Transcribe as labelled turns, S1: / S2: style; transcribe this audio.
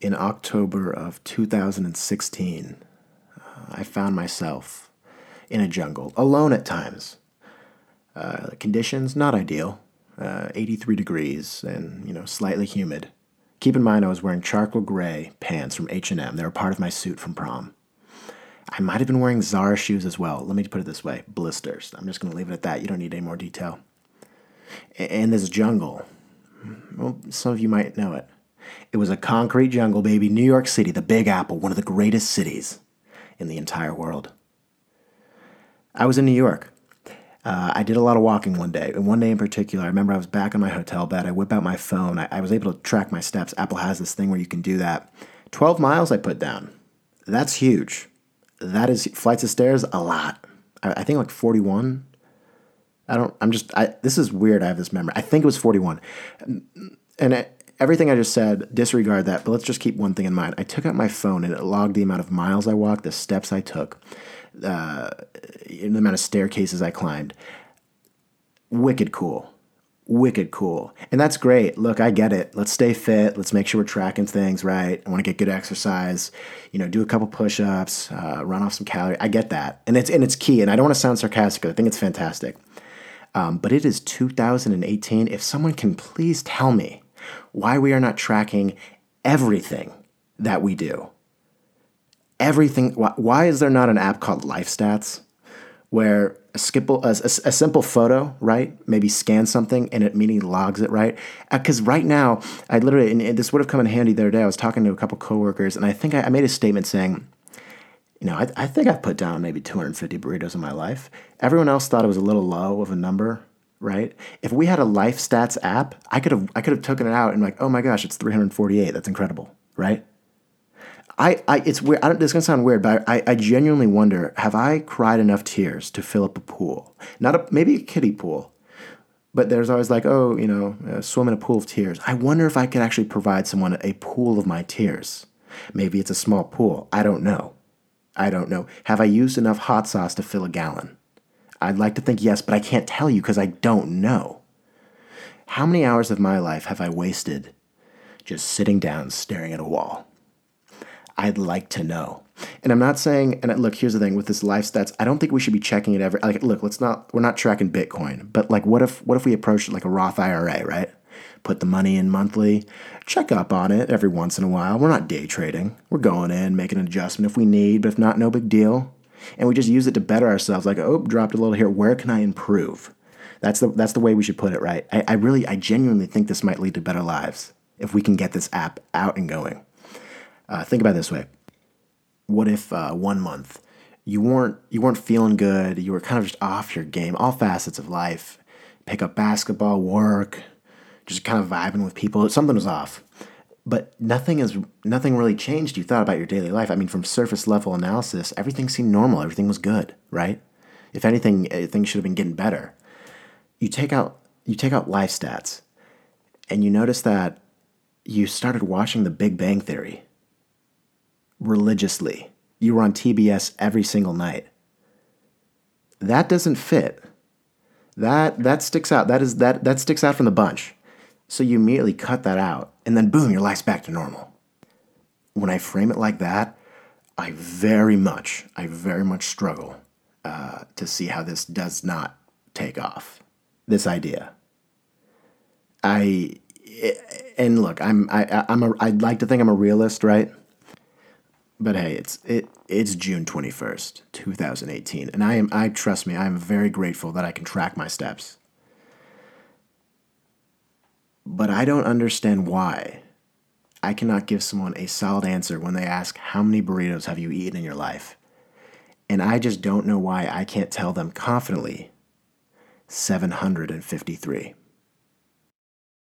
S1: in October of 2016, uh, I found myself in a jungle, alone at times. Uh, conditions not ideal, uh, 83 degrees and you know slightly humid. Keep in mind I was wearing charcoal gray pants from H&M. They were part of my suit from prom. I might have been wearing Zara shoes as well. Let me put it this way: blisters. I'm just going to leave it at that. You don't need any more detail. And this jungle, well, some of you might know it. It was a concrete jungle, baby. New York City, the Big Apple, one of the greatest cities in the entire world. I was in New York. Uh, I did a lot of walking one day, and one day in particular, I remember I was back in my hotel bed. I whip out my phone. I, I was able to track my steps. Apple has this thing where you can do that. 12 miles I put down. That's huge. That is flights of stairs, a lot. I, I think like 41. I don't, I'm just, I, this is weird. I have this memory. I think it was 41. And it, everything I just said, disregard that, but let's just keep one thing in mind. I took out my phone and it logged the amount of miles I walked, the steps I took, uh, the amount of staircases I climbed. Wicked cool. Wicked cool. And that's great. Look, I get it. Let's stay fit. Let's make sure we're tracking things right. I want to get good exercise. You know, do a couple push-ups, uh, run off some calories. I get that, and it's and it's key. And I don't want to sound sarcastic. I think it's fantastic. Um, but it is 2018. If someone can please tell me why we are not tracking everything that we do. Everything. Why, why is there not an app called Life Stats where a, skipple, a, a, a simple photo, right? Maybe scan something and it immediately logs it, right? Because uh, right now, I literally, and this would have come in handy the other day. I was talking to a couple coworkers and I think I, I made a statement saying, you know, I, I think I've put down maybe 250 burritos in my life. Everyone else thought it was a little low of a number right? If we had a life stats app, I could have I could have taken it out and like, oh my gosh, it's 348. That's incredible, right? I, I it's weird. I don't, this is gonna sound weird, but I, I genuinely wonder: Have I cried enough tears to fill up a pool? Not a maybe a kiddie pool, but there's always like, oh, you know, uh, swim in a pool of tears. I wonder if I could actually provide someone a pool of my tears. Maybe it's a small pool. I don't know. I don't know. Have I used enough hot sauce to fill a gallon? I'd like to think yes, but I can't tell you because I don't know. How many hours of my life have I wasted just sitting down staring at a wall? I'd like to know. And I'm not saying, and look, here's the thing with this life stats, I don't think we should be checking it every like look, let's not we're not tracking Bitcoin, but like what if what if we approach it like a Roth IRA, right? Put the money in monthly, check up on it every once in a while. We're not day trading. We're going in, making an adjustment if we need, but if not, no big deal and we just use it to better ourselves. Like, oh, dropped a little here. Where can I improve? That's the that's the way we should put it, right? I, I really, I genuinely think this might lead to better lives if we can get this app out and going. Uh, think about this way: What if uh, one month you weren't you weren't feeling good? You were kind of just off your game, all facets of life. Pick up basketball, work, just kind of vibing with people. Something was off but nothing is nothing really changed you thought about your daily life. I mean from surface level analysis everything seemed normal everything was good right? If anything eh, things should have been getting better. You take out you take out life stats and you notice that you started watching the big bang theory religiously. You were on tbs every single night. That doesn't fit. That that sticks out. That is that that sticks out from the bunch. So you immediately cut that out, and then boom, your life's back to normal. When I frame it like that, I very much, I very much struggle uh, to see how this does not take off. This idea. I and look, I'm I I'm a I'd like to think I'm a realist, right? But hey, it's it it's June 21st, 2018, and I am I trust me, I am very grateful that I can track my steps. But I don't understand why. I cannot give someone a solid answer when they ask, How many burritos have you eaten in your life? And I just don't know why I can't tell them confidently 753.